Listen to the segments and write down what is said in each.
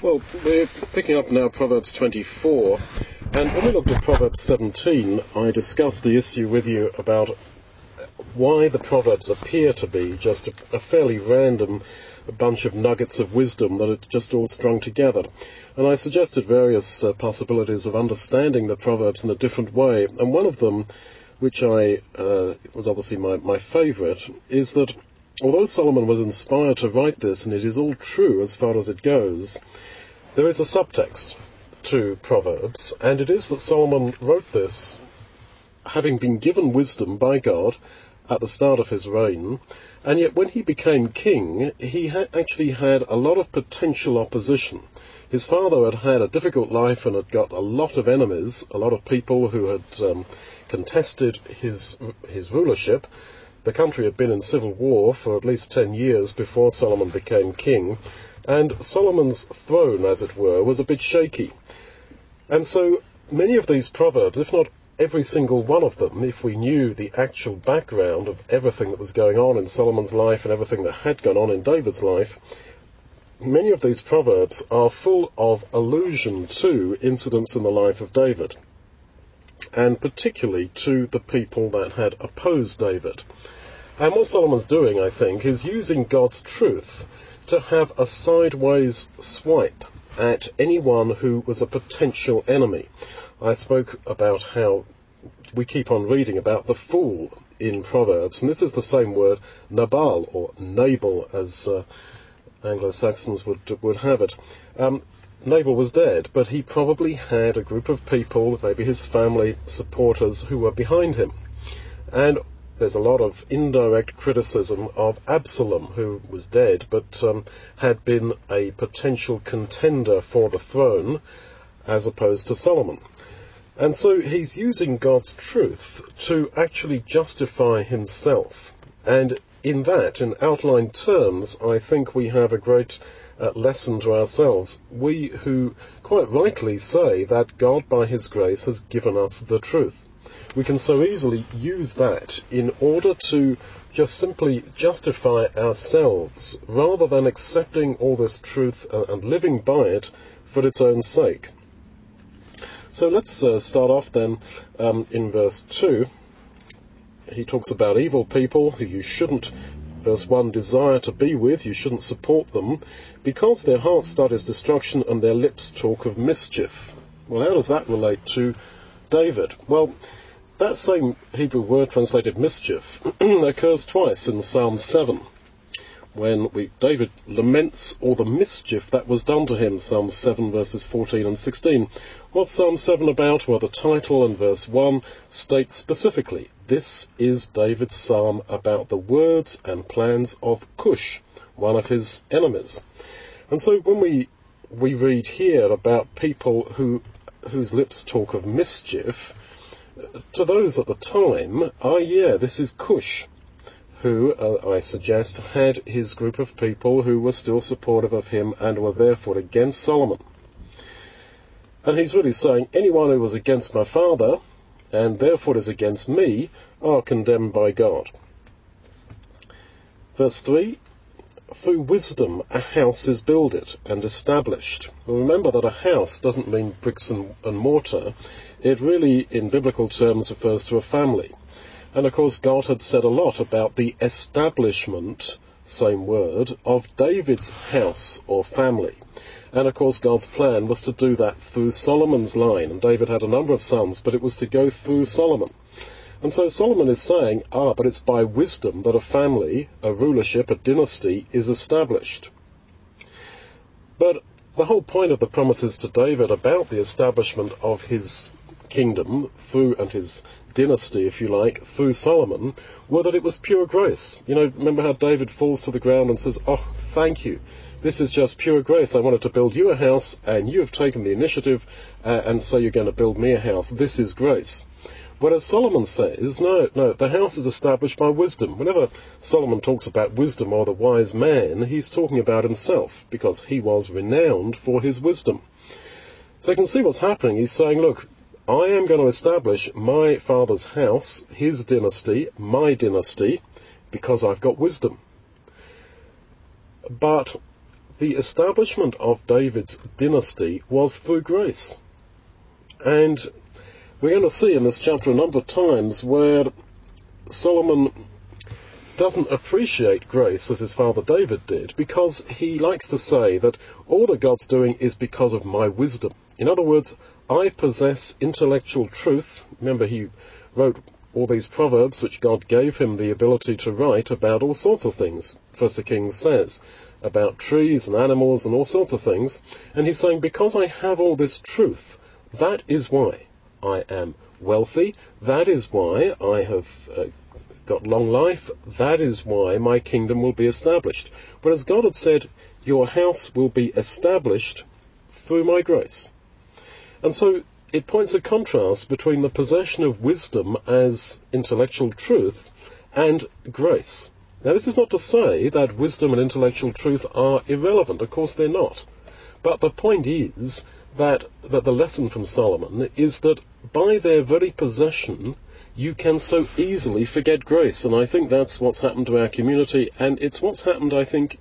Well, we're picking up now Proverbs 24, and when we looked at Proverbs 17, I discussed the issue with you about why the Proverbs appear to be just a, a fairly random bunch of nuggets of wisdom that are just all strung together. And I suggested various uh, possibilities of understanding the Proverbs in a different way, and one of them, which I uh, was obviously my, my favourite, is that although Solomon was inspired to write this, and it is all true as far as it goes, there is a subtext to Proverbs, and it is that Solomon wrote this having been given wisdom by God at the start of his reign, and yet when he became king, he ha- actually had a lot of potential opposition. His father had had a difficult life and had got a lot of enemies, a lot of people who had um, contested his his rulership, the country had been in civil war for at least ten years before Solomon became king, and Solomon's throne, as it were, was a bit shaky. And so many of these proverbs, if not every single one of them, if we knew the actual background of everything that was going on in Solomon's life and everything that had gone on in David's life, many of these proverbs are full of allusion to incidents in the life of David, and particularly to the people that had opposed David. And what Solomon's doing, I think, is using God's truth to have a sideways swipe at anyone who was a potential enemy. I spoke about how we keep on reading about the fool in Proverbs, and this is the same word, Nabal, or Nabal, as uh, Anglo-Saxons would, would have it. Um, Nabal was dead, but he probably had a group of people, maybe his family, supporters, who were behind him. And there's a lot of indirect criticism of Absalom, who was dead but um, had been a potential contender for the throne as opposed to Solomon. And so he's using God's truth to actually justify himself. And in that, in outlined terms, I think we have a great uh, lesson to ourselves. We who quite rightly say that God, by his grace, has given us the truth we can so easily use that in order to just simply justify ourselves rather than accepting all this truth and living by it for its own sake. So let's uh, start off then um, in verse 2. He talks about evil people who you shouldn't, verse 1, desire to be with, you shouldn't support them, because their heart studies destruction and their lips talk of mischief. Well, how does that relate to David? Well, that same Hebrew word translated mischief occurs twice in Psalm 7 when we, David laments all the mischief that was done to him, Psalm 7 verses 14 and 16. What's Psalm 7 about? Well, the title and verse 1 state specifically, this is David's psalm about the words and plans of Cush, one of his enemies. And so when we, we read here about people who, whose lips talk of mischief, to those at the time, ah, yeah, this is Cush, who, uh, I suggest, had his group of people who were still supportive of him and were therefore against Solomon. And he's really saying, anyone who was against my father, and therefore is against me, are condemned by God. Verse 3, through wisdom a house is builded and established. Well, remember that a house doesn't mean bricks and, and mortar. It really, in biblical terms, refers to a family. And of course, God had said a lot about the establishment, same word, of David's house or family. And of course, God's plan was to do that through Solomon's line. And David had a number of sons, but it was to go through Solomon. And so Solomon is saying, ah, but it's by wisdom that a family, a rulership, a dynasty is established. But the whole point of the promises to David about the establishment of his kingdom through, and his dynasty, if you like, through Solomon, were that it was pure grace. You know, remember how David falls to the ground and says, oh, thank you. This is just pure grace. I wanted to build you a house, and you have taken the initiative, uh, and so you're going to build me a house. This is grace. Whereas Solomon says, no, no, the house is established by wisdom. Whenever Solomon talks about wisdom or the wise man, he's talking about himself, because he was renowned for his wisdom. So you can see what's happening. He's saying, look, I am going to establish my father's house, his dynasty, my dynasty, because I've got wisdom. But the establishment of David's dynasty was through grace. And we're going to see in this chapter a number of times where Solomon doesn't appreciate grace as his father David did because he likes to say that all that God's doing is because of my wisdom. In other words, I possess intellectual truth. Remember, he wrote all these proverbs which God gave him the ability to write about all sorts of things. First Kings says about trees and animals and all sorts of things. And he's saying, because I have all this truth, that is why I am wealthy. That is why I have uh, got long life. That is why my kingdom will be established. Whereas God had said, your house will be established through my grace. And so it points a contrast between the possession of wisdom as intellectual truth and grace. Now this is not to say that wisdom and intellectual truth are irrelevant. Of course they're not. But the point is that, that the lesson from Solomon is that by their very possession, you can so easily forget grace. And I think that's what's happened to our community, and it's what's happened, I think,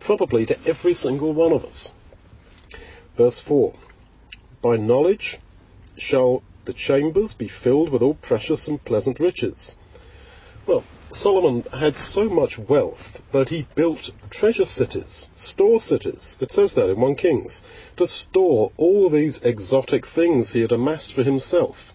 probably to every single one of us. Verse 4 By knowledge shall the chambers be filled with all precious and pleasant riches. Well, Solomon had so much wealth that he built treasure cities, store cities, it says that in 1 Kings, to store all these exotic things he had amassed for himself.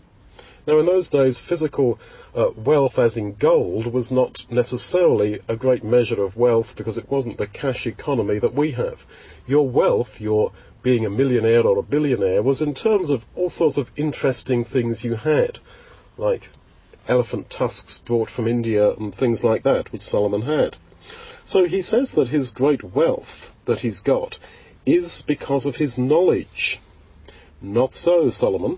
Now, in those days, physical uh, wealth, as in gold, was not necessarily a great measure of wealth because it wasn't the cash economy that we have. Your wealth, your being a millionaire or a billionaire, was in terms of all sorts of interesting things you had, like elephant tusks brought from India and things like that, which Solomon had. So he says that his great wealth that he's got is because of his knowledge. Not so, Solomon.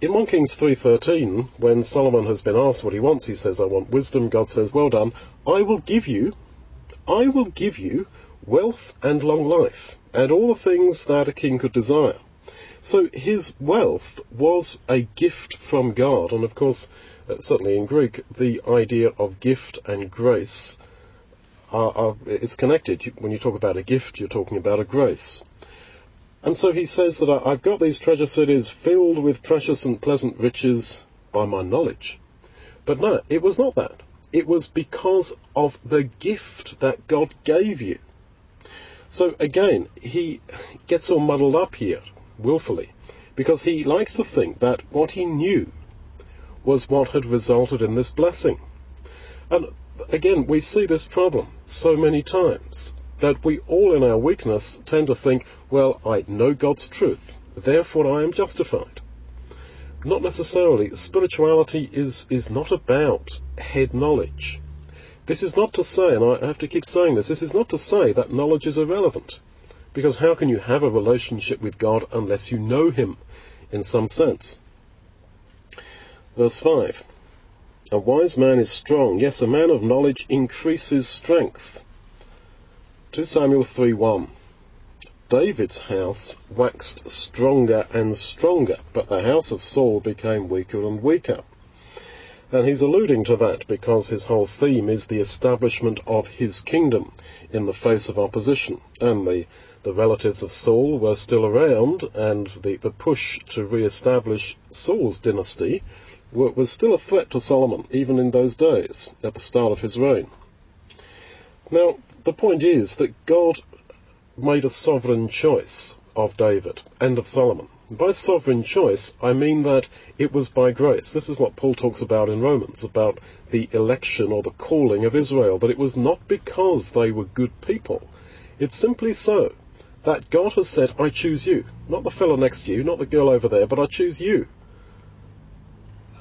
In 1 Kings 3.13, when Solomon has been asked what he wants, he says, I want wisdom. God says, well done. I will give you, I will give you wealth and long life, and all the things that a king could desire. So his wealth was a gift from God, and of course, uh, certainly in Greek, the idea of gift and grace are, are, is connected. When you talk about a gift, you're talking about a grace. And so he says that I've got these treasure cities filled with precious and pleasant riches by my knowledge. But no, it was not that. It was because of the gift that God gave you. So again, he gets all muddled up here, willfully, because he likes to think that what he knew was what had resulted in this blessing. And again, we see this problem so many times that we all in our weakness tend to think, well, I know God's truth, therefore I am justified. Not necessarily. Spirituality is, is not about head knowledge. This is not to say, and I have to keep saying this, this is not to say that knowledge is irrelevant. Because how can you have a relationship with God unless you know Him in some sense? Verse 5. A wise man is strong. Yes, a man of knowledge increases strength. 2 Samuel 3.1 David's house waxed stronger and stronger, but the house of Saul became weaker and weaker. And he's alluding to that because his whole theme is the establishment of his kingdom in the face of opposition. And the, the relatives of Saul were still around, and the, the push to re-establish Saul's dynasty was still a threat to Solomon, even in those days, at the start of his reign. Now, the point is that God made a sovereign choice of David and of Solomon. By sovereign choice, I mean that it was by grace. This is what Paul talks about in Romans, about the election or the calling of Israel, that it was not because they were good people. It's simply so that God has said, I choose you. Not the fellow next to you, not the girl over there, but I choose you.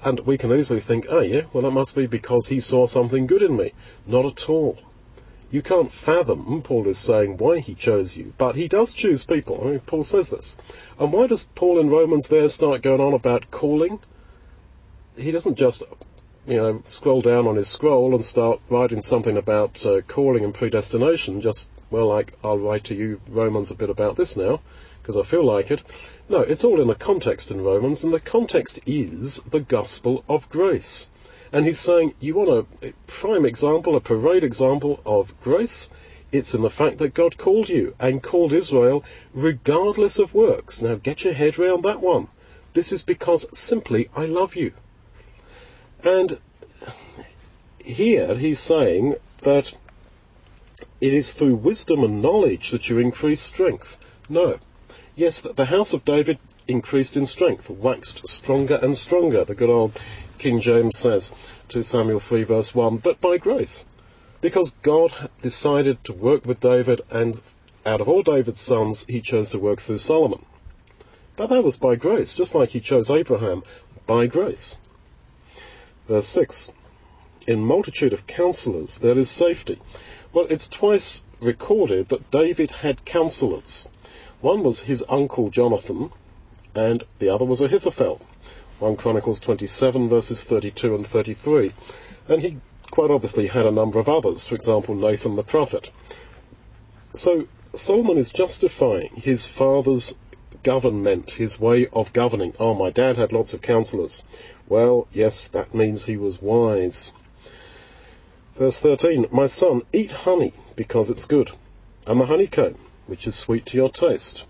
And we can easily think, oh yeah, well that must be because he saw something good in me. Not at all. You can't fathom, Paul is saying, why he chose you, but he does choose people. I mean, Paul says this. And why does Paul in Romans there start going on about calling? He doesn't just, you know, scroll down on his scroll and start writing something about uh, calling and predestination, just, well, like, I'll write to you, Romans, a bit about this now, because I feel like it. No, it's all in a context in Romans, and the context is the gospel of grace. And he's saying, you want a prime example, a parade example of grace? It's in the fact that God called you and called Israel regardless of works. Now get your head round that one. This is because simply I love you. And here he's saying that it is through wisdom and knowledge that you increase strength. No. Yes, the house of David increased in strength, waxed stronger and stronger, the good old King James says, 2 Samuel 3 verse 1, but by grace. Because God decided to work with David, and out of all David's sons, he chose to work through Solomon. But that was by grace, just like he chose Abraham, by grace. Verse 6. In multitude of counselors there is safety. Well, it's twice recorded that David had counselors. One was his uncle Jonathan, and the other was Ahithophel. 1 Chronicles 27 verses 32 and 33. And he quite obviously had a number of others, for example, Nathan the prophet. So Solomon is justifying his father's government, his way of governing. Oh, my dad had lots of counselors. Well, yes, that means he was wise. Verse 13, My son, eat honey, because it's good, and the honeycomb, which is sweet to your taste.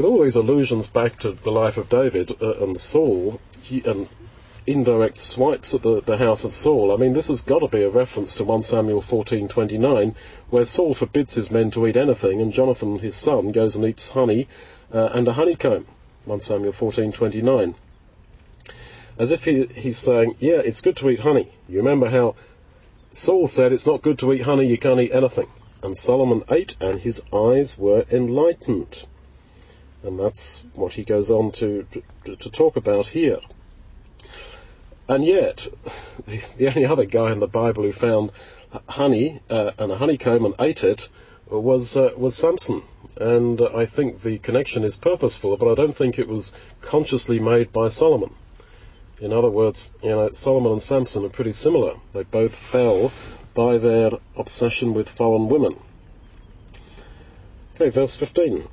With all these allusions back to the life of David uh, and Saul, he, and indirect swipes at the, the house of Saul, I mean, this has got to be a reference to 1 Samuel 14:29, where Saul forbids his men to eat anything, and Jonathan, his son, goes and eats honey uh, and a honeycomb. 1 Samuel 14:29. As if he, he's saying, yeah, it's good to eat honey. You remember how Saul said it's not good to eat honey, you can't eat anything. And Solomon ate, and his eyes were enlightened. And that's what he goes on to, to, to talk about here. And yet, the, only other guy in the Bible who found honey uh, and a honeycomb and ate it was uh, was Samson. And I think the connection is purposeful, but I don't think it was consciously made by Solomon. In other words, you know, Solomon and Samson are pretty similar. They both fell by their obsession with foreign women. Okay, verse 15.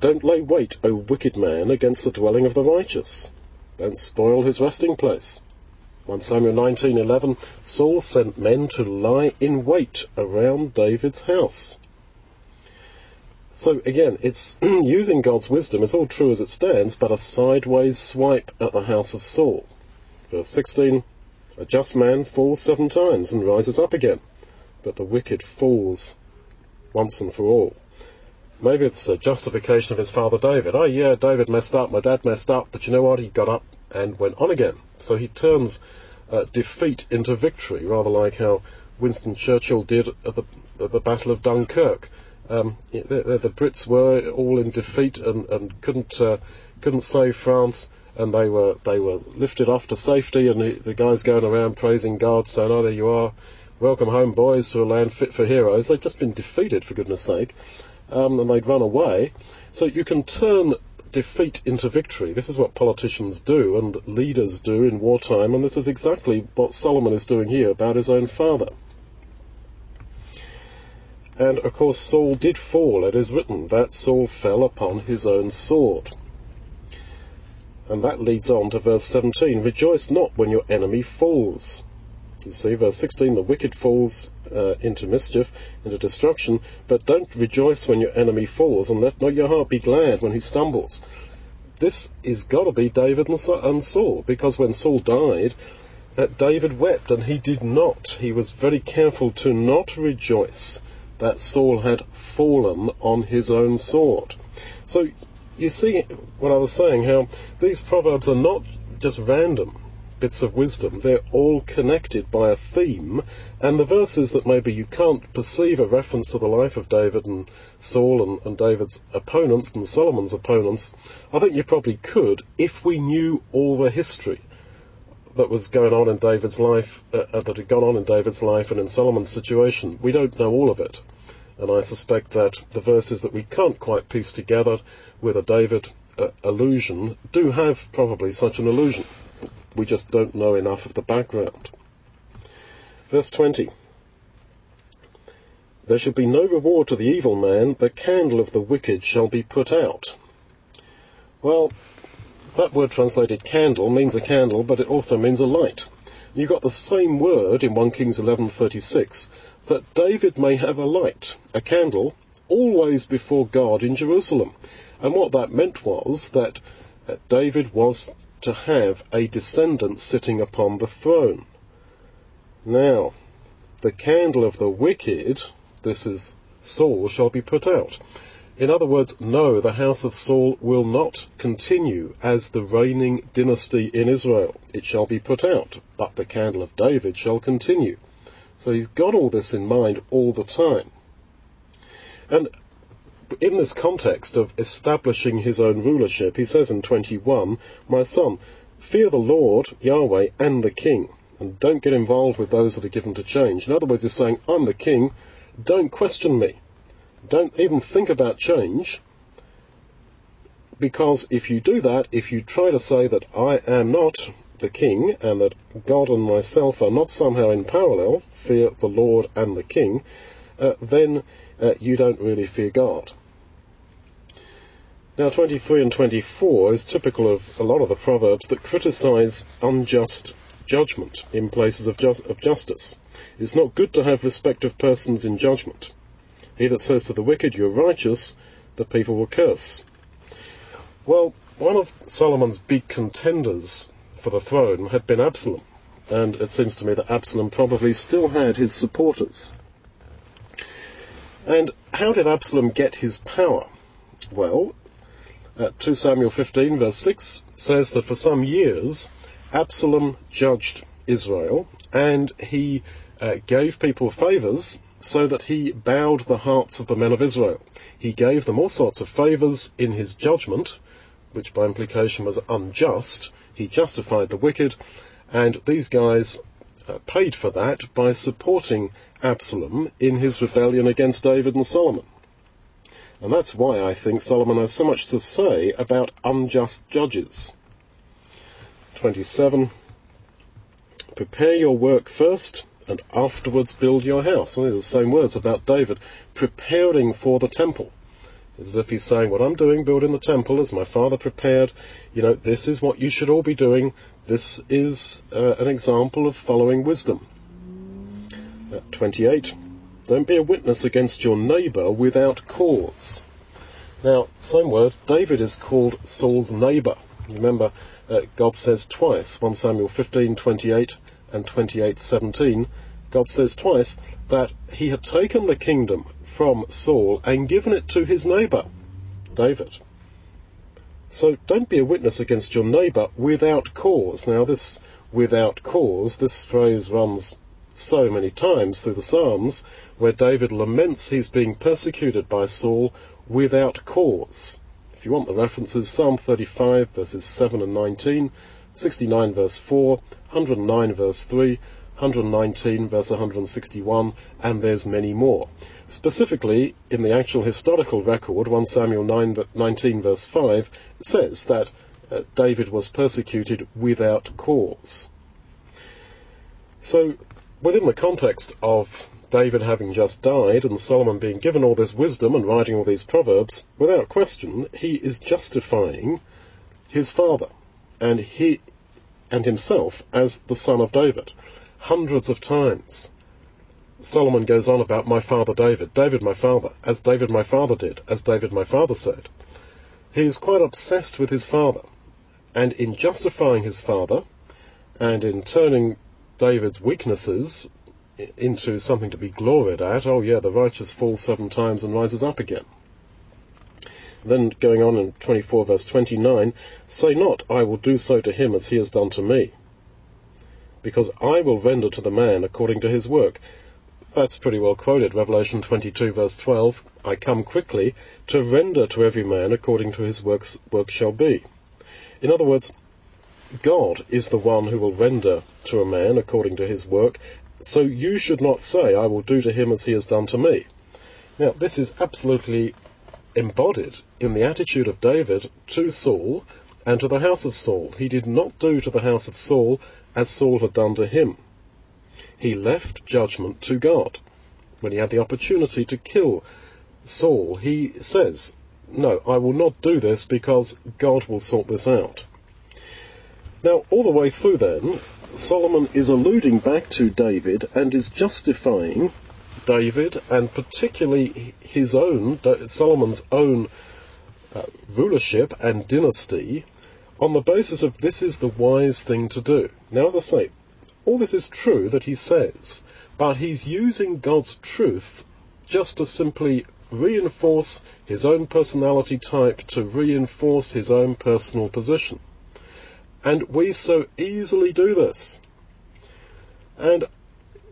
Don't lay wait, O wicked man, against the dwelling of the righteous. Don't spoil his resting place. 1 Samuel 19:11 Saul sent men to lie in wait around David's house. So again, it's using God's wisdom. It's all true as it stands, but a sideways swipe at the house of Saul. Verse 16, a just man falls seven times and rises up again, but the wicked falls once and for all. Maybe it's a justification of his father David. Oh yeah, David messed up, my dad messed up, but you know what? He got up and went on again. So he turns uh, defeat into victory, rather like how Winston Churchill did at the, at the Battle of Dunkirk. Um, the, the, Brits were all in defeat and, and couldn't uh, couldn't save France, and they were they were lifted off to safety. And the, the guys going around praising God, saying, "Oh, there you are, welcome home, boys, to a land fit for heroes." They've just been defeated, for goodness' sake, um, and they'd run away. So you can turn defeat into victory. This is what politicians do and leaders do in wartime, and this is exactly what Solomon is doing here about his own father. And of course, Saul did fall. It is written that Saul fell upon his own sword. And that leads on to verse 17 Rejoice not when your enemy falls. You see, verse 16 the wicked falls uh, into mischief, into destruction, but don't rejoice when your enemy falls, and let not your heart be glad when he stumbles. This is got to be David and Saul, because when Saul died, uh, David wept, and he did not. He was very careful to not rejoice that Saul had fallen on his own sword. So you see what I was saying, how these proverbs are not just random bits of wisdom. They're all connected by a theme, and the verses that maybe you can't perceive a reference to the life of David and Saul and, and David's opponents and Solomon's opponents, I think you probably could if we knew all the history that was going on in David's life, uh, uh, that had gone on in David's life and in Solomon's situation. We don't know all of it. And I suspect that the verses that we can't quite piece together with a David uh, allusion do have probably such an allusion. We just don't know enough of the background. Verse 20. There shall be no reward to the evil man, the candle of the wicked shall be put out. Well, that word translated candle means a candle, but it also means a light. You've got the same word in 1 Kings 11:36 that David may have a light, a candle, always before God in Jerusalem. And what that meant was that David was to have a descendant sitting upon the throne. Now, the candle of the wicked, this is Saul, shall be put out. In other words, no, the house of Saul will not continue as the reigning dynasty in Israel. It shall be put out, but the candle of David shall continue. So he's got all this in mind all the time. And in this context of establishing his own rulership, he says in 21, My son, fear the Lord, Yahweh, and the king, and don't get involved with those that are given to change. In other words, he's saying, I'm the king, don't question me. Don't even think about change. Because if you do that, if you try to say that I am not the king and that God and myself are not somehow in parallel, fear the Lord and the king, uh, then uh, you don't really fear God. Now, 23 and 24 is typical of a lot of the proverbs that criticize unjust judgment in places of, ju- of justice. It's not good to have respect of persons in judgment. He that says to the wicked, You're righteous, the people will curse. Well, one of Solomon's big contenders for the throne had been Absalom, and it seems to me that Absalom probably still had his supporters. And how did Absalom get his power? Well, 2 Samuel 15 verse 6 says that for some years Absalom judged Israel and he uh, gave people favors so that he bowed the hearts of the men of Israel. He gave them all sorts of favors in his judgment, which by implication was unjust. He justified the wicked, and these guys uh, paid for that by supporting Absalom in his rebellion against David and Solomon. And that's why I think Solomon has so much to say about unjust judges. 27. Prepare your work first, and afterwards build your house. Well, the same words about David preparing for the temple. As if he's saying, what I'm doing, building the temple, as my father prepared, you know, this is what you should all be doing. This is uh, an example of following wisdom. Uh, 28. Don't be a witness against your neighbour without cause. Now, same word, David is called Saul's neighbour. Remember, uh, God says twice, 1 Samuel 15:28 and 28:17, God says twice that he had taken the kingdom from Saul and given it to his neighbor, David. So don't be a witness against your neighbor without cause. Now this without cause, this phrase runs so many times through the Psalms where David laments he's being persecuted by Saul without cause. If you want the references, Psalm 35 verses 7 and 19, 69 verse 4, 109 verse 3, 119 verse 161, and there's many more. Specifically, in the actual historical record, 1 Samuel 9, 19 verse 5 says that uh, David was persecuted without cause. So, within the context of David having just died and Solomon being given all this wisdom and writing all these proverbs, without question, he is justifying his father and he and himself as the son of David. Hundreds of times Solomon goes on about my father David, David my father, as David my father did, as David my father said. He is quite obsessed with his father, and in justifying his father, and in turning David's weaknesses into something to be gloried at, oh yeah, the righteous falls seven times and rises up again. Then going on in 24 verse 29, say not, I will do so to him as he has done to me, because I will render to the man according to his work. That's pretty well quoted, Revelation 22 verse 12, I come quickly to render to every man according to his works, work shall be. In other words, God is the one who will render to a man according to his work, so you should not say, I will do to him as he has done to me. Now, this is absolutely embodied in the attitude of David to Saul and to the house of Saul. He did not do to the house of Saul as Saul had done to him. He left judgment to God. When he had the opportunity to kill Saul, he says, No, I will not do this because God will sort this out. Now, all the way through then, Solomon is alluding back to David and is justifying David and particularly his own, Solomon's own uh, rulership and dynasty on the basis of this is the wise thing to do. Now, as I say, all this is true that he says, but he's using God's truth just to simply reinforce his own personality type, to reinforce his own personal position. And we so easily do this. And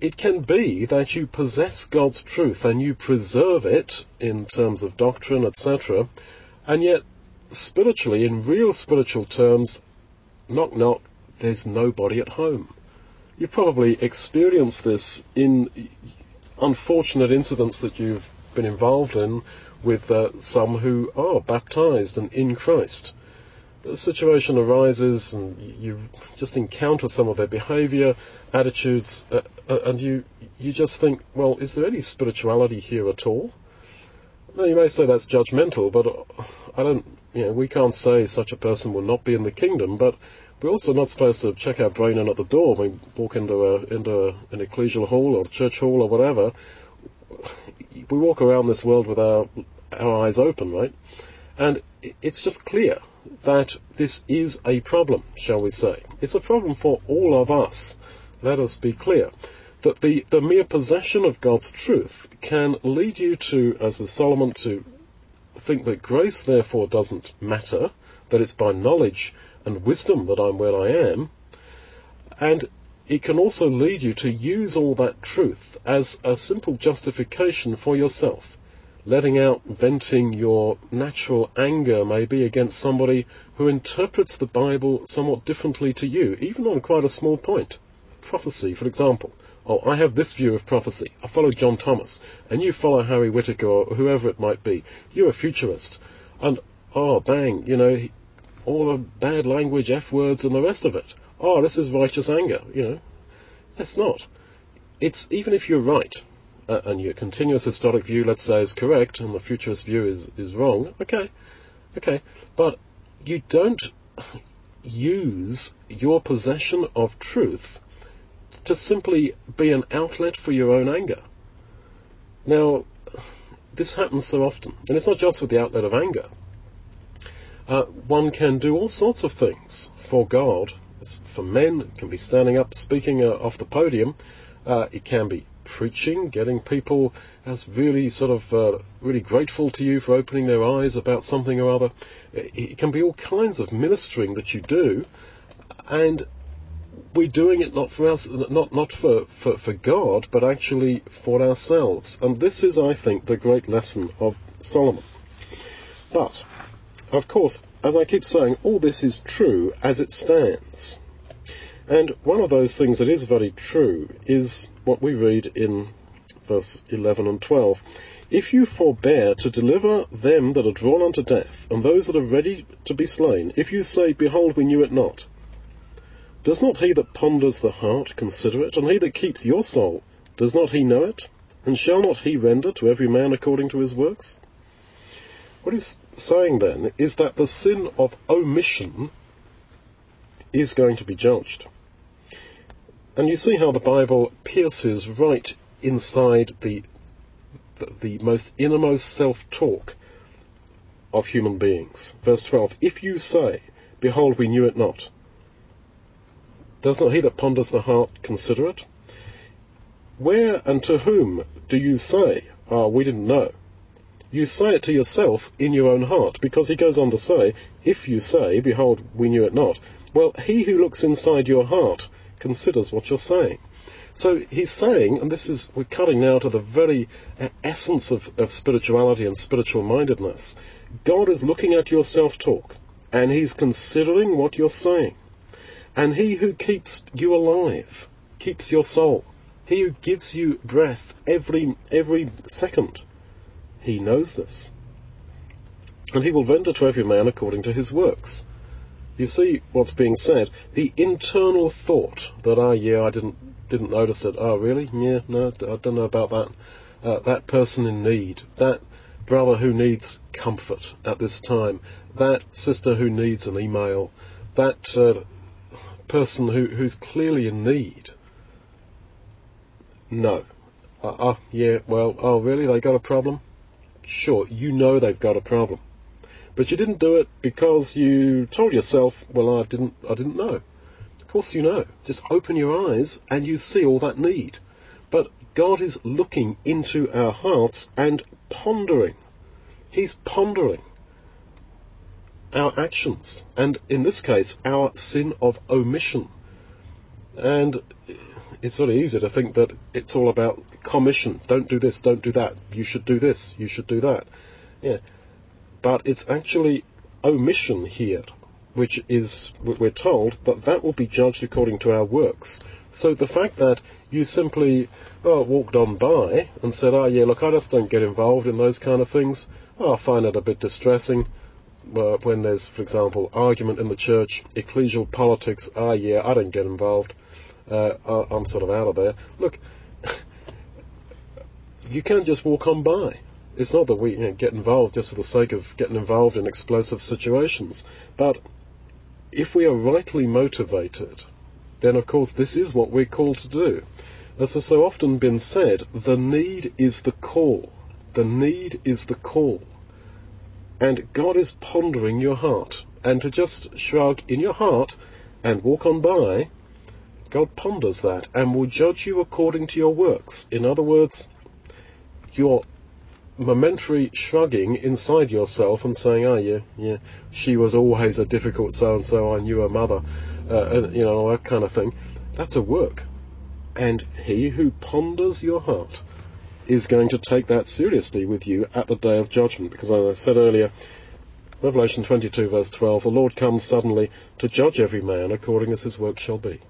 it can be that you possess God's truth and you preserve it in terms of doctrine, etc., and yet spiritually, in real spiritual terms, knock knock, there's nobody at home. You probably experienced this in unfortunate incidents that you've been involved in with uh, some who are baptized and in Christ. The situation arises and you just encounter some of their behavior, attitudes, uh, uh, and you, you just think, well, is there any spirituality here at all? Now, you may say that's judgmental, but I don't, you know, we can't say such a person will not be in the kingdom, but we're also not supposed to check our brain in at the door when we walk into a, into a, an ecclesial hall or church hall or whatever. We walk around this world with our, our eyes open, right? And it's just clear that this is a problem, shall we say. It's a problem for all of us. Let us be clear that the, the mere possession of God's truth can lead you to, as with Solomon, to think that grace therefore doesn't matter, that it's by knowledge and wisdom that I'm where I am, and it can also lead you to use all that truth as a simple justification for yourself, letting out, venting your natural anger maybe against somebody who interprets the Bible somewhat differently to you, even on quite a small point. Prophecy, for example. Oh, I have this view of prophecy. I follow John Thomas, and you follow Harry Whitaker or whoever it might be. You're a futurist. And, oh, bang, you know, all the bad language, F words, and the rest of it. Oh, this is righteous anger, you know. It's not. It's, even if you're right, uh, and your continuous historic view, let's say, is correct, and the futurist view is, is wrong, okay, okay, but you don't use your possession of truth to simply be an outlet for your own anger. Now, this happens so often, and it's not just with the outlet of anger. Uh, one can do all sorts of things for God. For men, it can be standing up speaking uh, off the podium. Uh, it can be preaching, getting people as really sort of uh, really grateful to you for opening their eyes about something or other. It, can be all kinds of ministering that you do, and we're doing it not for us, not not for, for, for God, but actually for ourselves. And this is, I think, the great lesson of Solomon. But, of course, as I keep saying, all this is true as it stands. And one of those things that is very true is what we read in verse 11 and 12. If you forbear to deliver them that are drawn unto death, and those that are ready to be slain, if you say, Behold, we knew it not, does not he that ponders the heart consider it? And he that keeps your soul, does not he know it? And shall not he render to every man according to his works? What he's saying then is that the sin of omission is going to be judged. And you see how the Bible pierces right inside the, the, the most innermost self-talk of human beings. Verse 12, If you say, Behold, we knew it not, does not he that ponders the heart consider it? Where and to whom do you say, Ah, we didn't know? You say it to yourself in your own heart, because he goes on to say, If you say, Behold, we knew it not, well, he who looks inside your heart considers what you're saying. So he's saying, and this is, we're cutting now to the very uh, essence of, of spirituality and spiritual mindedness. God is looking at your self-talk, and he's considering what you're saying. And he who keeps you alive, keeps your soul. He who gives you breath every, every second. He knows this. And he will render to every man according to his works. You see what's being said. The internal thought that, ah, oh, yeah, I didn't, didn't notice it. Oh, really? Yeah, no, I don't know about that. Uh, that person in need. That brother who needs comfort at this time. That sister who needs an email. That uh, person who, who's clearly in need? No. Uh, uh, yeah, well, oh really, they got a problem? Sure, you know they've got a problem. But you didn't do it because you told yourself, well, I didn't, I didn't know. Of course you know. Just open your eyes and you see all that need. But God is looking into our hearts and pondering. He's pondering our actions, and in this case, our sin of omission. And it's very easy to think that it's all about commission. Don't do this, don't do that. You should do this, you should do that. Yeah. But it's actually omission here, which is, what we're told, that that will be judged according to our works. So the fact that you simply well, walked on by and said, oh yeah, look, I just don't get involved in those kind of things. Oh, I find it a bit distressing uh, when there's, for example, argument in the church, ecclesial politics, ah, yeah, I don't get involved. Uh, I'm sort of out of there. Look, you can't just walk on by. It's not that we you know, get involved just for the sake of getting involved in explosive situations, but if we are rightly motivated, then of course this is what we're called to do. As has so often been said, the need is the call. The need is the call. And God is pondering your heart. And to just shrug in your heart and walk on by, God ponders that and will judge you according to your works. In other words, your momentary shrugging inside yourself and saying, "Oh yeah, yeah, she was always a difficult so and so. I knew her mother, uh, and you know that kind of thing." That's a work, and he who ponders your heart is going to take that seriously with you at the day of judgment. Because as I said earlier, Revelation 22 verse 12, the Lord comes suddenly to judge every man according as his work shall be.